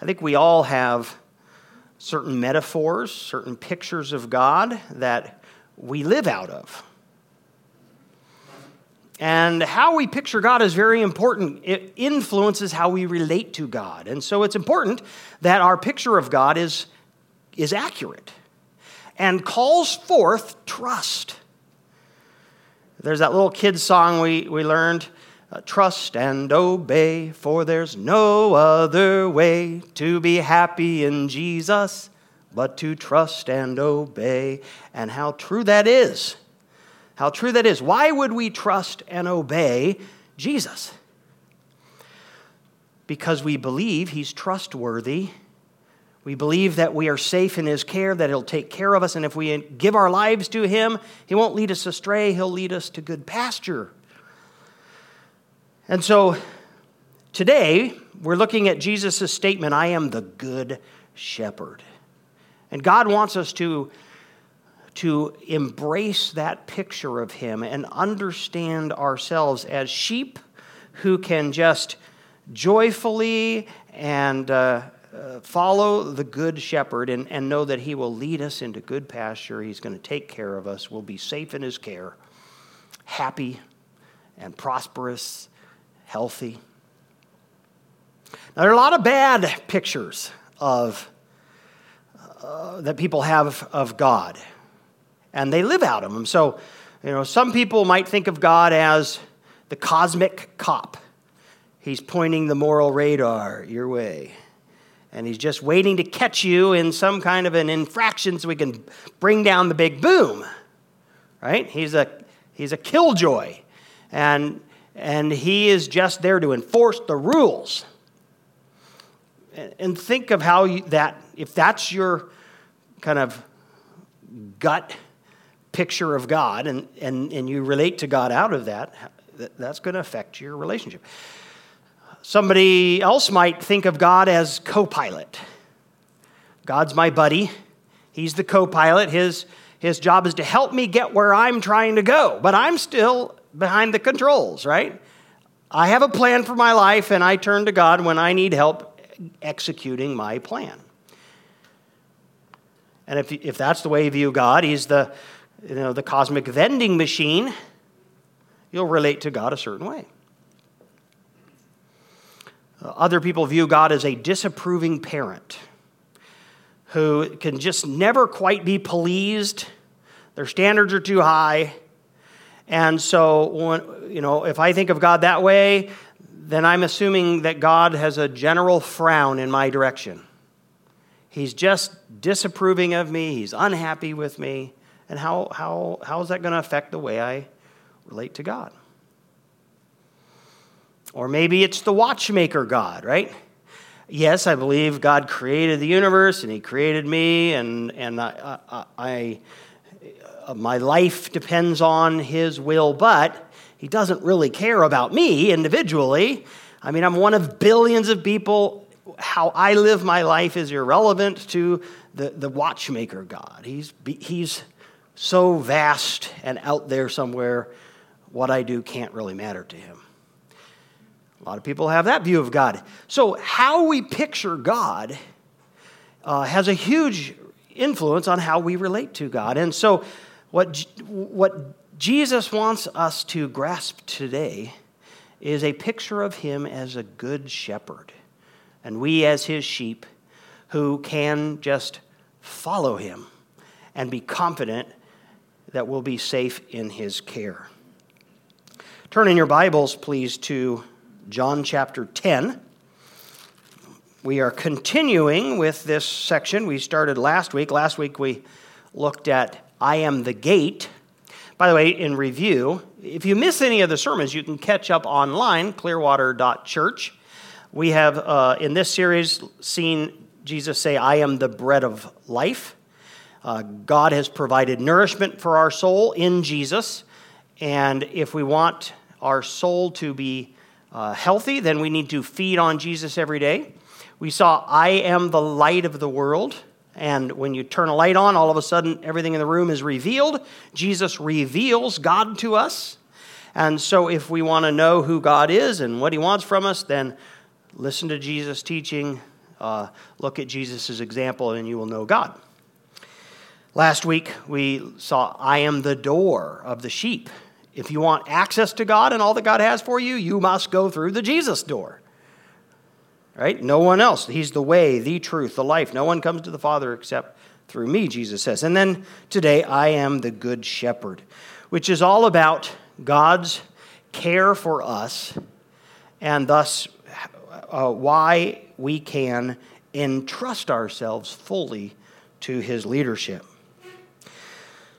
I think we all have certain metaphors, certain pictures of God that we live out of. And how we picture God is very important. It influences how we relate to God. And so it's important that our picture of God is, is accurate and calls forth trust. There's that little kid's song we, we learned uh, Trust and obey, for there's no other way to be happy in Jesus but to trust and obey. And how true that is. How true that is. Why would we trust and obey Jesus? Because we believe he's trustworthy. We believe that we are safe in his care, that he'll take care of us, and if we give our lives to him, he won't lead us astray, he'll lead us to good pasture. And so today, we're looking at Jesus' statement I am the good shepherd. And God wants us to to embrace that picture of Him and understand ourselves as sheep who can just joyfully and uh, uh, follow the good shepherd and, and know that He will lead us into good pasture. He's going to take care of us. We'll be safe in His care, happy and prosperous, healthy. Now, there are a lot of bad pictures of uh, that people have of God and they live out of them. So, you know, some people might think of God as the cosmic cop. He's pointing the moral radar your way. And he's just waiting to catch you in some kind of an infraction so we can bring down the big boom. Right? He's a he's a killjoy. And and he is just there to enforce the rules. And think of how you, that if that's your kind of gut picture of God and, and, and you relate to God out of that, that's going to affect your relationship. Somebody else might think of God as co pilot. God's my buddy, He's the co pilot. His, his job is to help me get where I'm trying to go, but I'm still behind the controls, right? I have a plan for my life, and I turn to God when I need help executing my plan. And if, if that's the way you view God, He's the you know, the cosmic vending machine, you'll relate to God a certain way. Uh, other people view God as a disapproving parent who can just never quite be pleased. Their standards are too high. And so, when, you know, if I think of God that way, then I'm assuming that God has a general frown in my direction. He's just disapproving of me, he's unhappy with me. And how, how, how is that going to affect the way I relate to God? Or maybe it's the watchmaker God, right? Yes, I believe God created the universe and He created me, and, and I, I, I my life depends on His will, but He doesn't really care about me individually. I mean, I'm one of billions of people. How I live my life is irrelevant to the, the watchmaker God. He's, he's so vast and out there somewhere, what I do can't really matter to him. A lot of people have that view of God. So, how we picture God uh, has a huge influence on how we relate to God. And so, what, what Jesus wants us to grasp today is a picture of him as a good shepherd, and we as his sheep who can just follow him and be confident that we'll be safe in his care. Turn in your Bibles, please, to John chapter 10. We are continuing with this section. We started last week. Last week we looked at I am the gate. By the way, in review, if you miss any of the sermons, you can catch up online, clearwater.church. We have, uh, in this series, seen Jesus say, I am the bread of life. Uh, God has provided nourishment for our soul in Jesus. And if we want our soul to be uh, healthy, then we need to feed on Jesus every day. We saw, I am the light of the world. And when you turn a light on, all of a sudden everything in the room is revealed. Jesus reveals God to us. And so, if we want to know who God is and what He wants from us, then listen to Jesus' teaching, Uh, look at Jesus' example, and you will know God. Last week, we saw, I am the door of the sheep. If you want access to God and all that God has for you, you must go through the Jesus door. Right? No one else. He's the way, the truth, the life. No one comes to the Father except through me, Jesus says. And then today, I am the good shepherd, which is all about God's care for us and thus uh, why we can entrust ourselves fully to his leadership.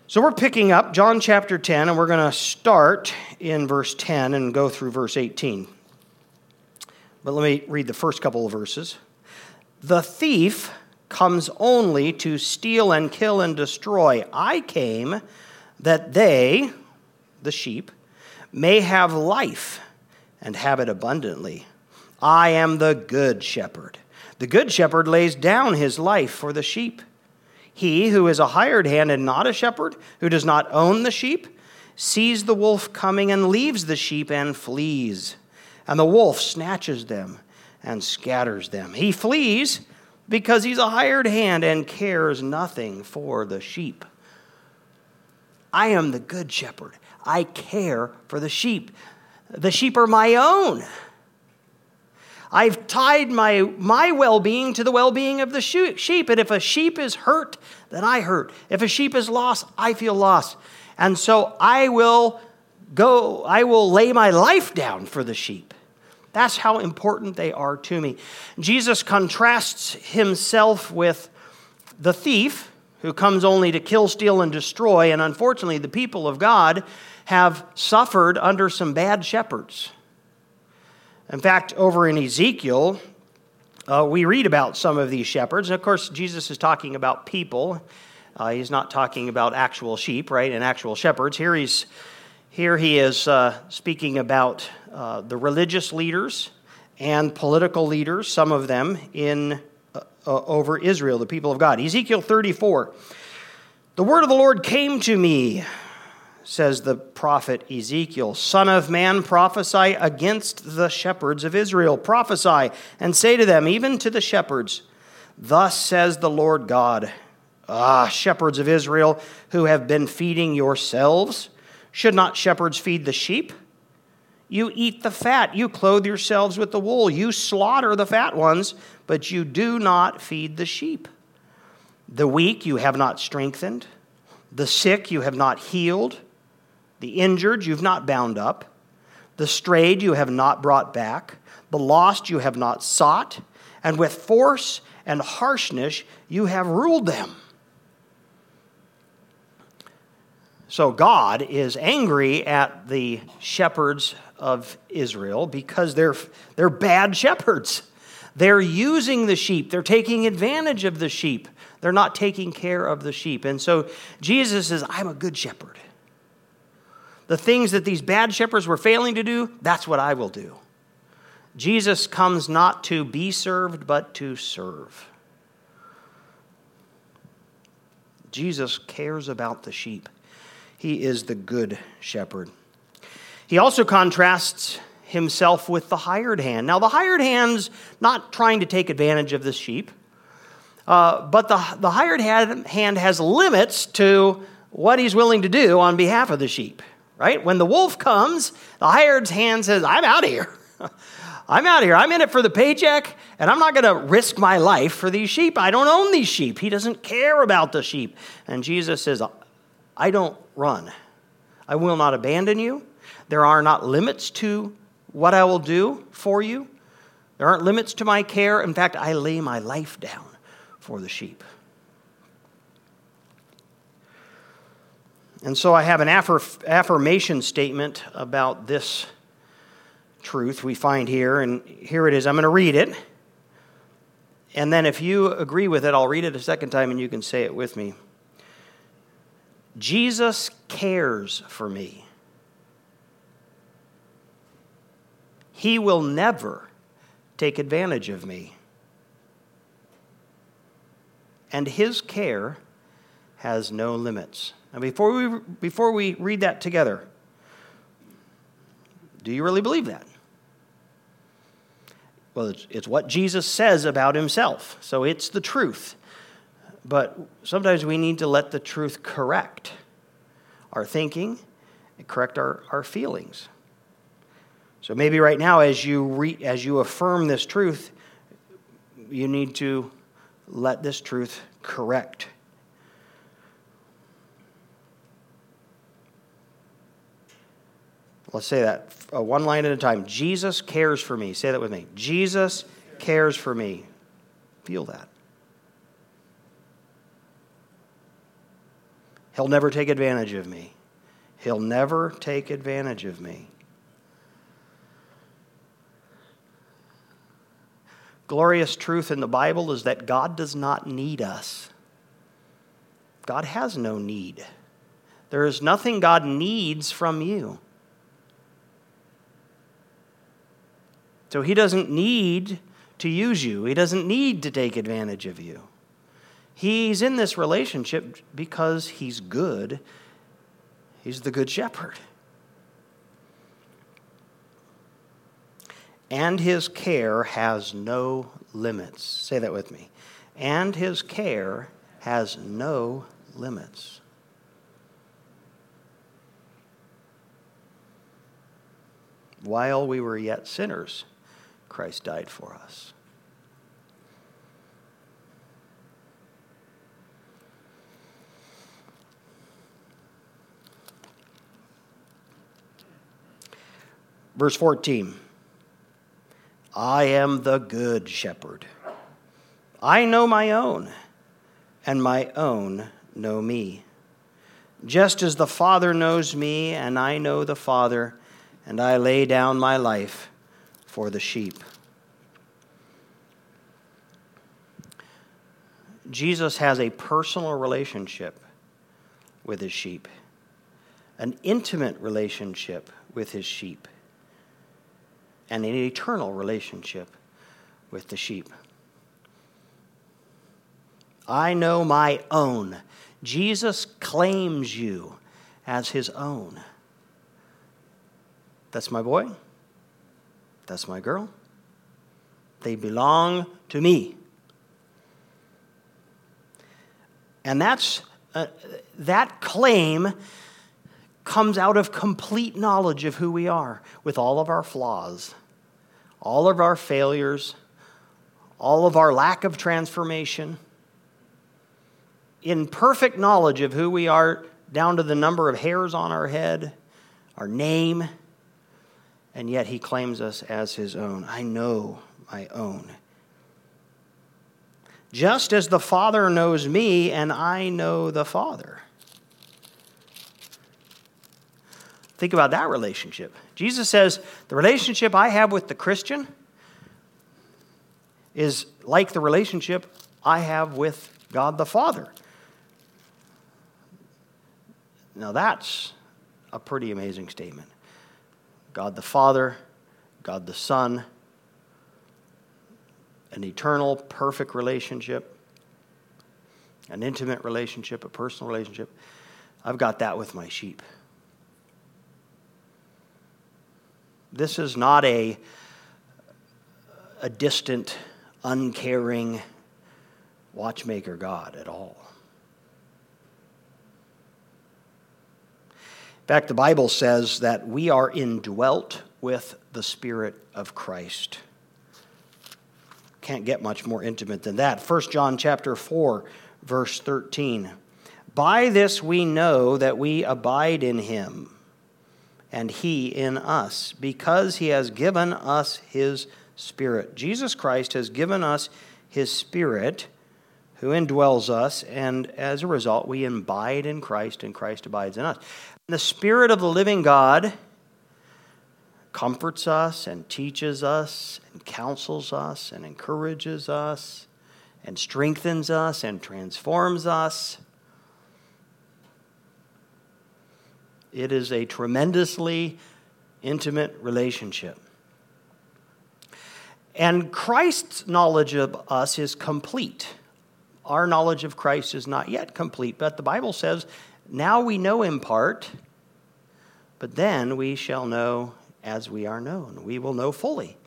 So we're picking up John chapter 10, and we're going to start in verse 10 and go through verse 18. But let me read the first couple of verses. The thief comes only to steal and kill and destroy. I came that they, the sheep, may have life and have it abundantly. I am the good shepherd. The good shepherd lays down his life for the sheep. He who is a hired hand and not a shepherd, who does not own the sheep, sees the wolf coming and leaves the sheep and flees. And the wolf snatches them and scatters them. He flees because he's a hired hand and cares nothing for the sheep. I am the good shepherd. I care for the sheep. The sheep are my own. I've tied my, my well being to the well being of the sheep. And if a sheep is hurt, then I hurt. If a sheep is lost, I feel lost. And so I will go, I will lay my life down for the sheep. That's how important they are to me. Jesus contrasts himself with the thief who comes only to kill, steal, and destroy. And unfortunately, the people of God have suffered under some bad shepherds. In fact, over in Ezekiel, uh, we read about some of these shepherds. And of course, Jesus is talking about people. Uh, he's not talking about actual sheep, right, and actual shepherds. Here, he's, here he is uh, speaking about uh, the religious leaders and political leaders, some of them in uh, uh, over Israel, the people of God. Ezekiel 34. The word of the Lord came to me says the prophet Ezekiel, Son of man, prophesy against the shepherds of Israel. Prophesy and say to them, even to the shepherds, Thus says the Lord God Ah, shepherds of Israel who have been feeding yourselves, should not shepherds feed the sheep? You eat the fat, you clothe yourselves with the wool, you slaughter the fat ones, but you do not feed the sheep. The weak you have not strengthened, the sick you have not healed. The injured you've not bound up, the strayed you have not brought back, the lost you have not sought, and with force and harshness you have ruled them. So God is angry at the shepherds of Israel because they're, they're bad shepherds. They're using the sheep, they're taking advantage of the sheep, they're not taking care of the sheep. And so Jesus says, I'm a good shepherd the things that these bad shepherds were failing to do, that's what I will do. Jesus comes not to be served, but to serve. Jesus cares about the sheep. He is the good shepherd. He also contrasts himself with the hired hand. Now, the hired hand's not trying to take advantage of the sheep, uh, but the, the hired hand has limits to what he's willing to do on behalf of the sheep right? When the wolf comes, the hired hand says, I'm out of here. I'm out of here. I'm in it for the paycheck, and I'm not going to risk my life for these sheep. I don't own these sheep. He doesn't care about the sheep. And Jesus says, I don't run. I will not abandon you. There are not limits to what I will do for you. There aren't limits to my care. In fact, I lay my life down for the sheep. And so I have an affirmation statement about this truth we find here, and here it is. I'm going to read it. And then if you agree with it, I'll read it a second time and you can say it with me. Jesus cares for me. He will never take advantage of me. And his care has no limits. Now, before we, before we read that together, do you really believe that? well, it's, it's what Jesus says about himself. So it's the truth. But sometimes we need to let the truth correct our thinking and correct our, our feelings. So maybe right now, as you, re, as you affirm this truth, you need to let this truth correct. Let's say that uh, one line at a time. Jesus cares for me. Say that with me. Jesus cares for me. Feel that. He'll never take advantage of me. He'll never take advantage of me. Glorious truth in the Bible is that God does not need us. God has no need. There is nothing God needs from you. So he doesn't need to use you, he doesn't need to take advantage of you. He's in this relationship because he's good. He's the good shepherd. And his care has no limits. Say that with me. And his care has no limits. While we were yet sinners, Christ died for us. Verse 14 I am the good shepherd. I know my own, and my own know me. Just as the Father knows me, and I know the Father, and I lay down my life for the sheep. Jesus has a personal relationship with his sheep, an intimate relationship with his sheep and an eternal relationship with the sheep. I know my own. Jesus claims you as his own. That's my boy. That's my girl. They belong to me. And that's uh, that claim comes out of complete knowledge of who we are with all of our flaws all of our failures, all of our lack of transformation, in perfect knowledge of who we are, down to the number of hairs on our head, our name, and yet he claims us as his own. I know my own. Just as the Father knows me, and I know the Father. Think about that relationship. Jesus says, The relationship I have with the Christian is like the relationship I have with God the Father. Now, that's a pretty amazing statement. God the Father, God the Son, an eternal, perfect relationship, an intimate relationship, a personal relationship. I've got that with my sheep. This is not a, a distant, uncaring watchmaker God at all. In fact, the Bible says that we are indwelt with the Spirit of Christ. Can't get much more intimate than that. 1 John chapter 4, verse 13. By this we know that we abide in him and he in us, because he has given us his Spirit. Jesus Christ has given us his Spirit who indwells us, and as a result, we abide in Christ, and Christ abides in us. And the Spirit of the living God comforts us and teaches us and counsels us and encourages us and strengthens us and transforms us. It is a tremendously intimate relationship. And Christ's knowledge of us is complete. Our knowledge of Christ is not yet complete, but the Bible says, now we know in part, but then we shall know as we are known. We will know fully.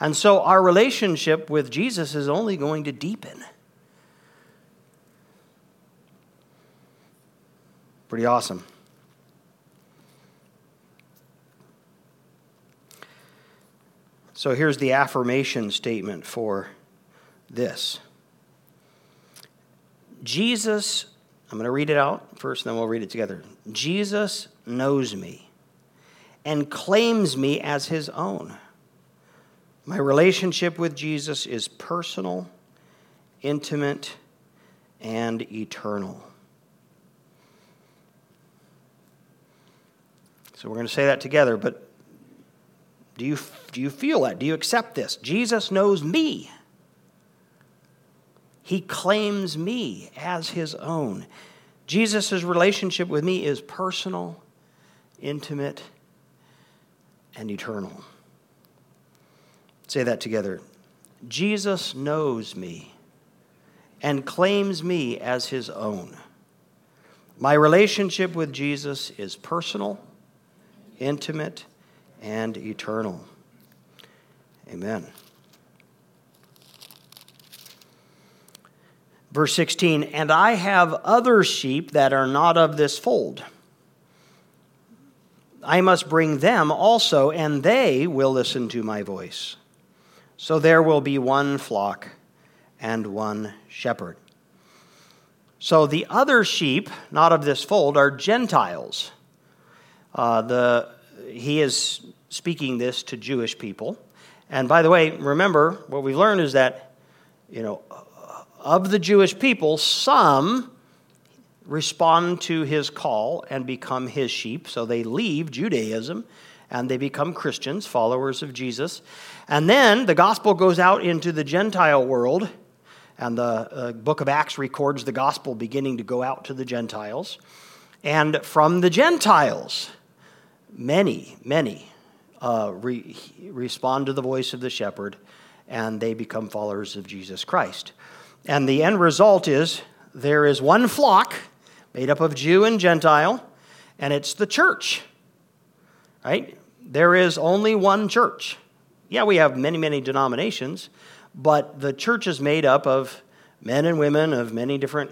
And so our relationship with Jesus is only going to deepen. Pretty awesome. So here's the affirmation statement for this Jesus, I'm going to read it out first, then we'll read it together. Jesus knows me and claims me as his own. My relationship with Jesus is personal, intimate, and eternal. So we're going to say that together, but do you, do you feel that? Do you accept this? Jesus knows me. He claims me as his own. Jesus' relationship with me is personal, intimate, and eternal. Say that together. Jesus knows me and claims me as his own. My relationship with Jesus is personal, intimate, and eternal. Amen. Verse 16, and I have other sheep that are not of this fold. I must bring them also, and they will listen to my voice. So there will be one flock and one shepherd. So the other sheep, not of this fold, are Gentiles. Uh, the, he is speaking this to Jewish people. And by the way, remember, what we've learned is that, you know, of the Jewish people, some respond to his call and become his sheep. So they leave Judaism and they become Christians, followers of Jesus. And then the gospel goes out into the Gentile world, and the uh, book of Acts records the gospel beginning to go out to the Gentiles. And from the Gentiles, many, many uh, re- respond to the voice of the shepherd, and they become followers of Jesus Christ. And the end result is there is one flock made up of Jew and Gentile, and it's the church. Right? There is only one church. Yeah, we have many, many denominations, but the church is made up of men and women of many different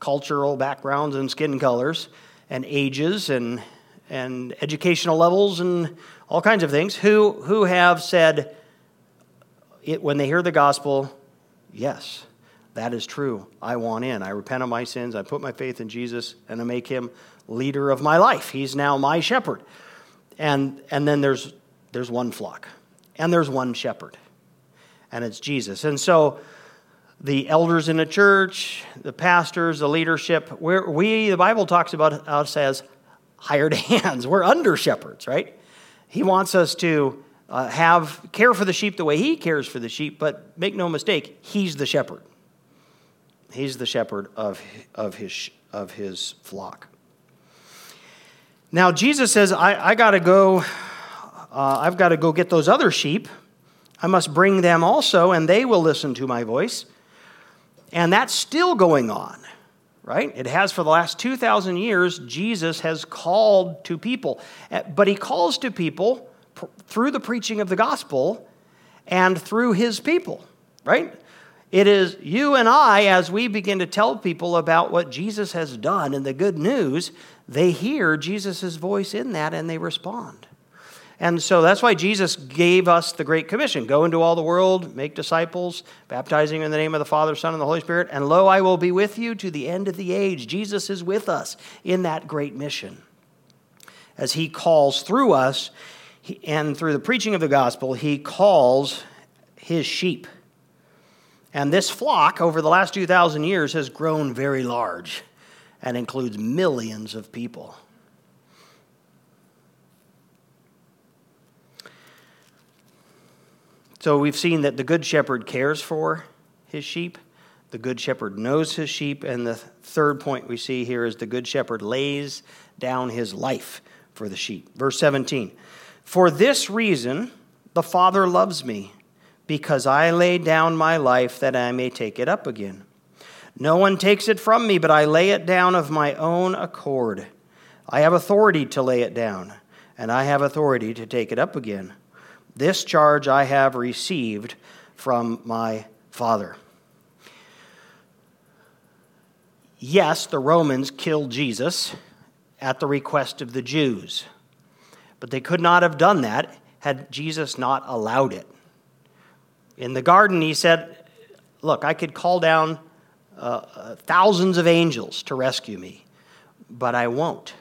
cultural backgrounds and skin colors and ages and, and educational levels and all kinds of things who, who have said, it, when they hear the gospel, yes, that is true. I want in. I repent of my sins. I put my faith in Jesus and I make him leader of my life. He's now my shepherd. And, and then there's, there's one flock and there's one shepherd, and it's Jesus. And so the elders in a church, the pastors, the leadership, we, the Bible talks about us as hired hands. We're under shepherds, right? He wants us to uh, have care for the sheep the way he cares for the sheep, but make no mistake, he's the shepherd. He's the shepherd of, of, his, of his flock. Now, Jesus says, I, I got to go, uh, I've got to go get those other sheep. I must bring them also, and they will listen to my voice. And that's still going on, right? It has for the last 2,000 years. Jesus has called to people, eh, but he calls to people through the preaching of the gospel and through his people, right? It is you and I, as we begin to tell people about what Jesus has done and the good news, they hear Jesus' voice in that and they respond. And so that's why Jesus gave us the Great Commission go into all the world, make disciples, baptizing in the name of the Father, Son, and the Holy Spirit. And lo, I will be with you to the end of the age. Jesus is with us in that great mission. As he calls through us and through the preaching of the gospel, he calls his sheep. And this flock, over the last 2,000 years, has grown very large and includes millions of people. So we've seen that the Good Shepherd cares for his sheep, the Good Shepherd knows his sheep, and the third point we see here is the Good Shepherd lays down his life for the sheep. Verse 17 For this reason the Father loves me because I lay down my life that I may take it up again. No one takes it from me, but I lay it down of my own accord. I have authority to lay it down, and I have authority to take it up again. This charge I have received from my Father. Yes, the Romans killed Jesus at the request of the Jews, but they could not have done that had Jesus not allowed it. In the garden, he said, Look, I could call down uh, uh, thousands of angels to rescue me, but I won't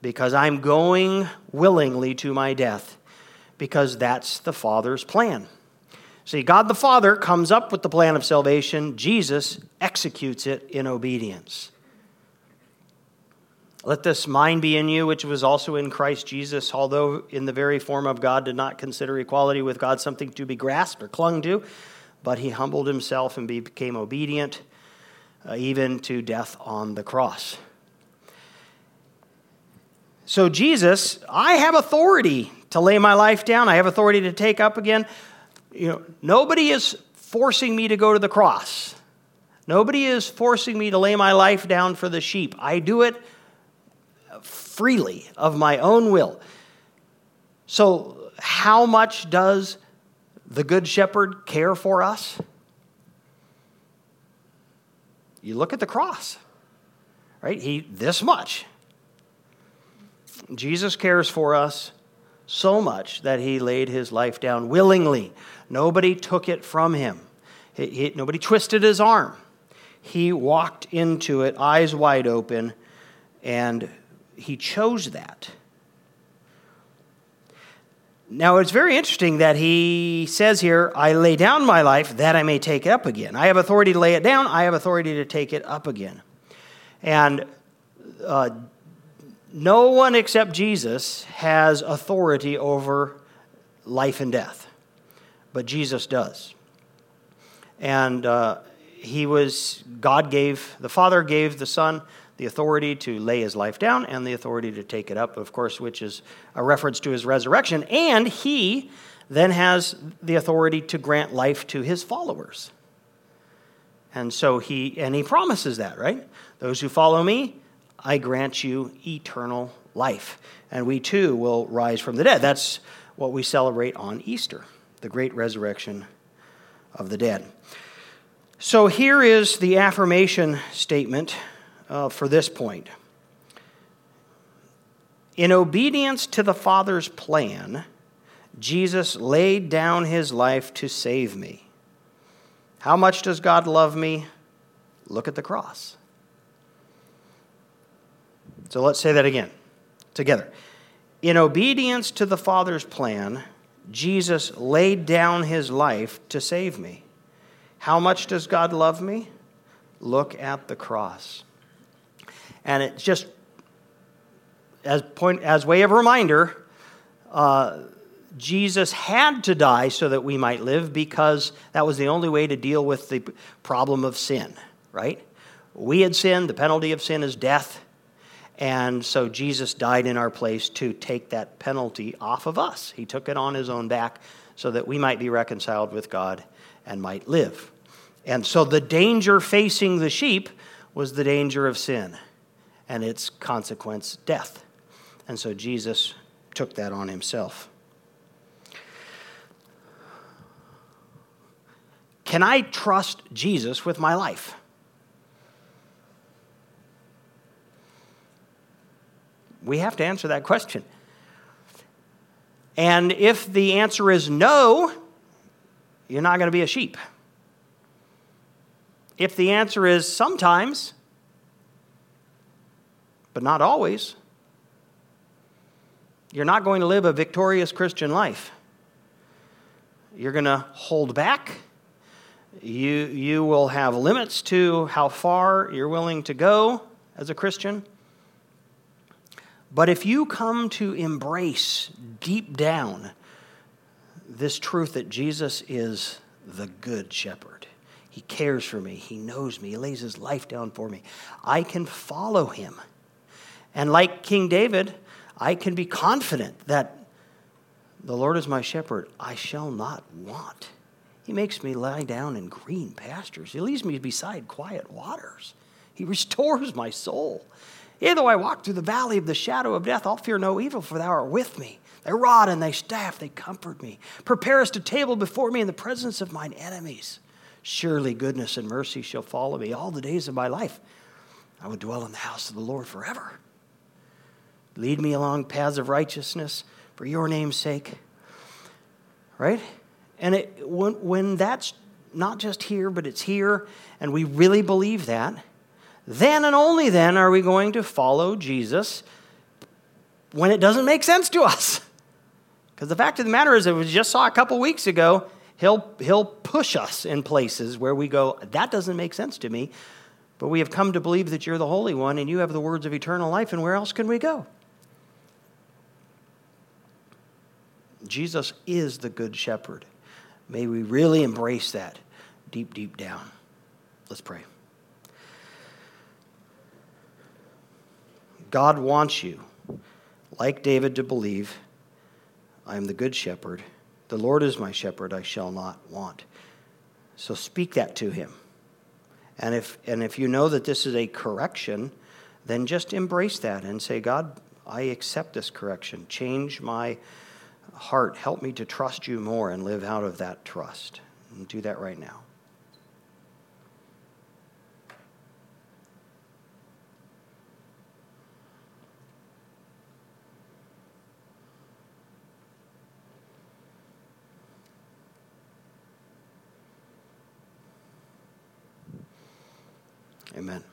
because I'm going willingly to my death because that's the Father's plan. See, God the Father comes up with the plan of salvation, Jesus executes it in obedience. Let this mind be in you, which was also in Christ Jesus, although in the very form of God did not consider equality with God something to be grasped or clung to, but he humbled himself and became obedient, uh, even to death on the cross. So, Jesus, I have authority to lay my life down, I have authority to take up again. You know, nobody is forcing me to go to the cross. Nobody is forcing me to lay my life down for the sheep. I do it freely of my own will. So, how much does the Good Shepherd care for us? You look at the cross, right? He this much. Jesus cares for us so much that he laid his life down willingly. Nobody took it from him, he, he, nobody twisted his arm. He walked into it, eyes wide open, and he chose that. Now, it's very interesting that he says here, I lay down my life that I may take it up again. I have authority to lay it down, I have authority to take it up again. And uh, no one except Jesus has authority over life and death, but Jesus does. And uh, he was, God gave, the Father gave the Son the authority to lay his life down and the authority to take it up, of course, which is a reference to his resurrection. And he then has the authority to grant life to his followers. And so he, and he promises that, right? Those who follow me, I grant you eternal life. And we too will rise from the dead. That's what we celebrate on Easter, the great resurrection of the dead. So here is the affirmation statement uh, for this point. In obedience to the Father's plan, Jesus laid down his life to save me. How much does God love me? Look at the cross. So let's say that again together. In obedience to the Father's plan, Jesus laid down his life to save me. How much does God love me? Look at the cross. And it's just as point as way of reminder, uh, Jesus had to die so that we might live because that was the only way to deal with the problem of sin, right? We had sinned, the penalty of sin is death. And so Jesus died in our place to take that penalty off of us. He took it on his own back so that we might be reconciled with God and might live. And so the danger facing the sheep was the danger of sin and its consequence, death. And so Jesus took that on himself. Can I trust Jesus with my life? We have to answer that question. And if the answer is no, you're not going to be a sheep. If the answer is sometimes, but not always, you're not going to live a victorious Christian life. You're going to hold back. You, you will have limits to how far you're willing to go as a Christian. But if you come to embrace deep down this truth that Jesus is the good shepherd, he cares for me, he knows me, he lays his life down for me, I can follow him. And like King David, I can be confident that the Lord is my shepherd, I shall not want. He makes me lie down in green pastures. He leads me beside quiet waters. He restores my soul. Yea, though I walk through the valley of the shadow of death, I'll fear no evil, for thou art with me. Thy rod and thy staff, they comfort me. Preparest a table before me in the presence of mine enemies. Surely goodness and mercy shall follow me all the days of my life. I will dwell in the house of the Lord forever. Lead me along paths of righteousness for your name's sake. Right? And it, when, when that's not just here, but it's here, and we really believe that, then and only then are we going to follow Jesus when it doesn't make sense to us. Because the fact of the matter is, as we just saw a couple weeks ago, he'll, he'll push us in places where we go, that doesn't make sense to me. But we have come to believe that you're the Holy One and you have the words of eternal life, and where else can we go? Jesus is the Good Shepherd. May we really embrace that deep, deep down. Let's pray. God wants you, like David, to believe I am the Good Shepherd. The Lord is my shepherd, I shall not want. So speak that to him. And if, and if you know that this is a correction, then just embrace that and say, God, I accept this correction. Change my heart. Help me to trust you more and live out of that trust. And do that right now. Amen.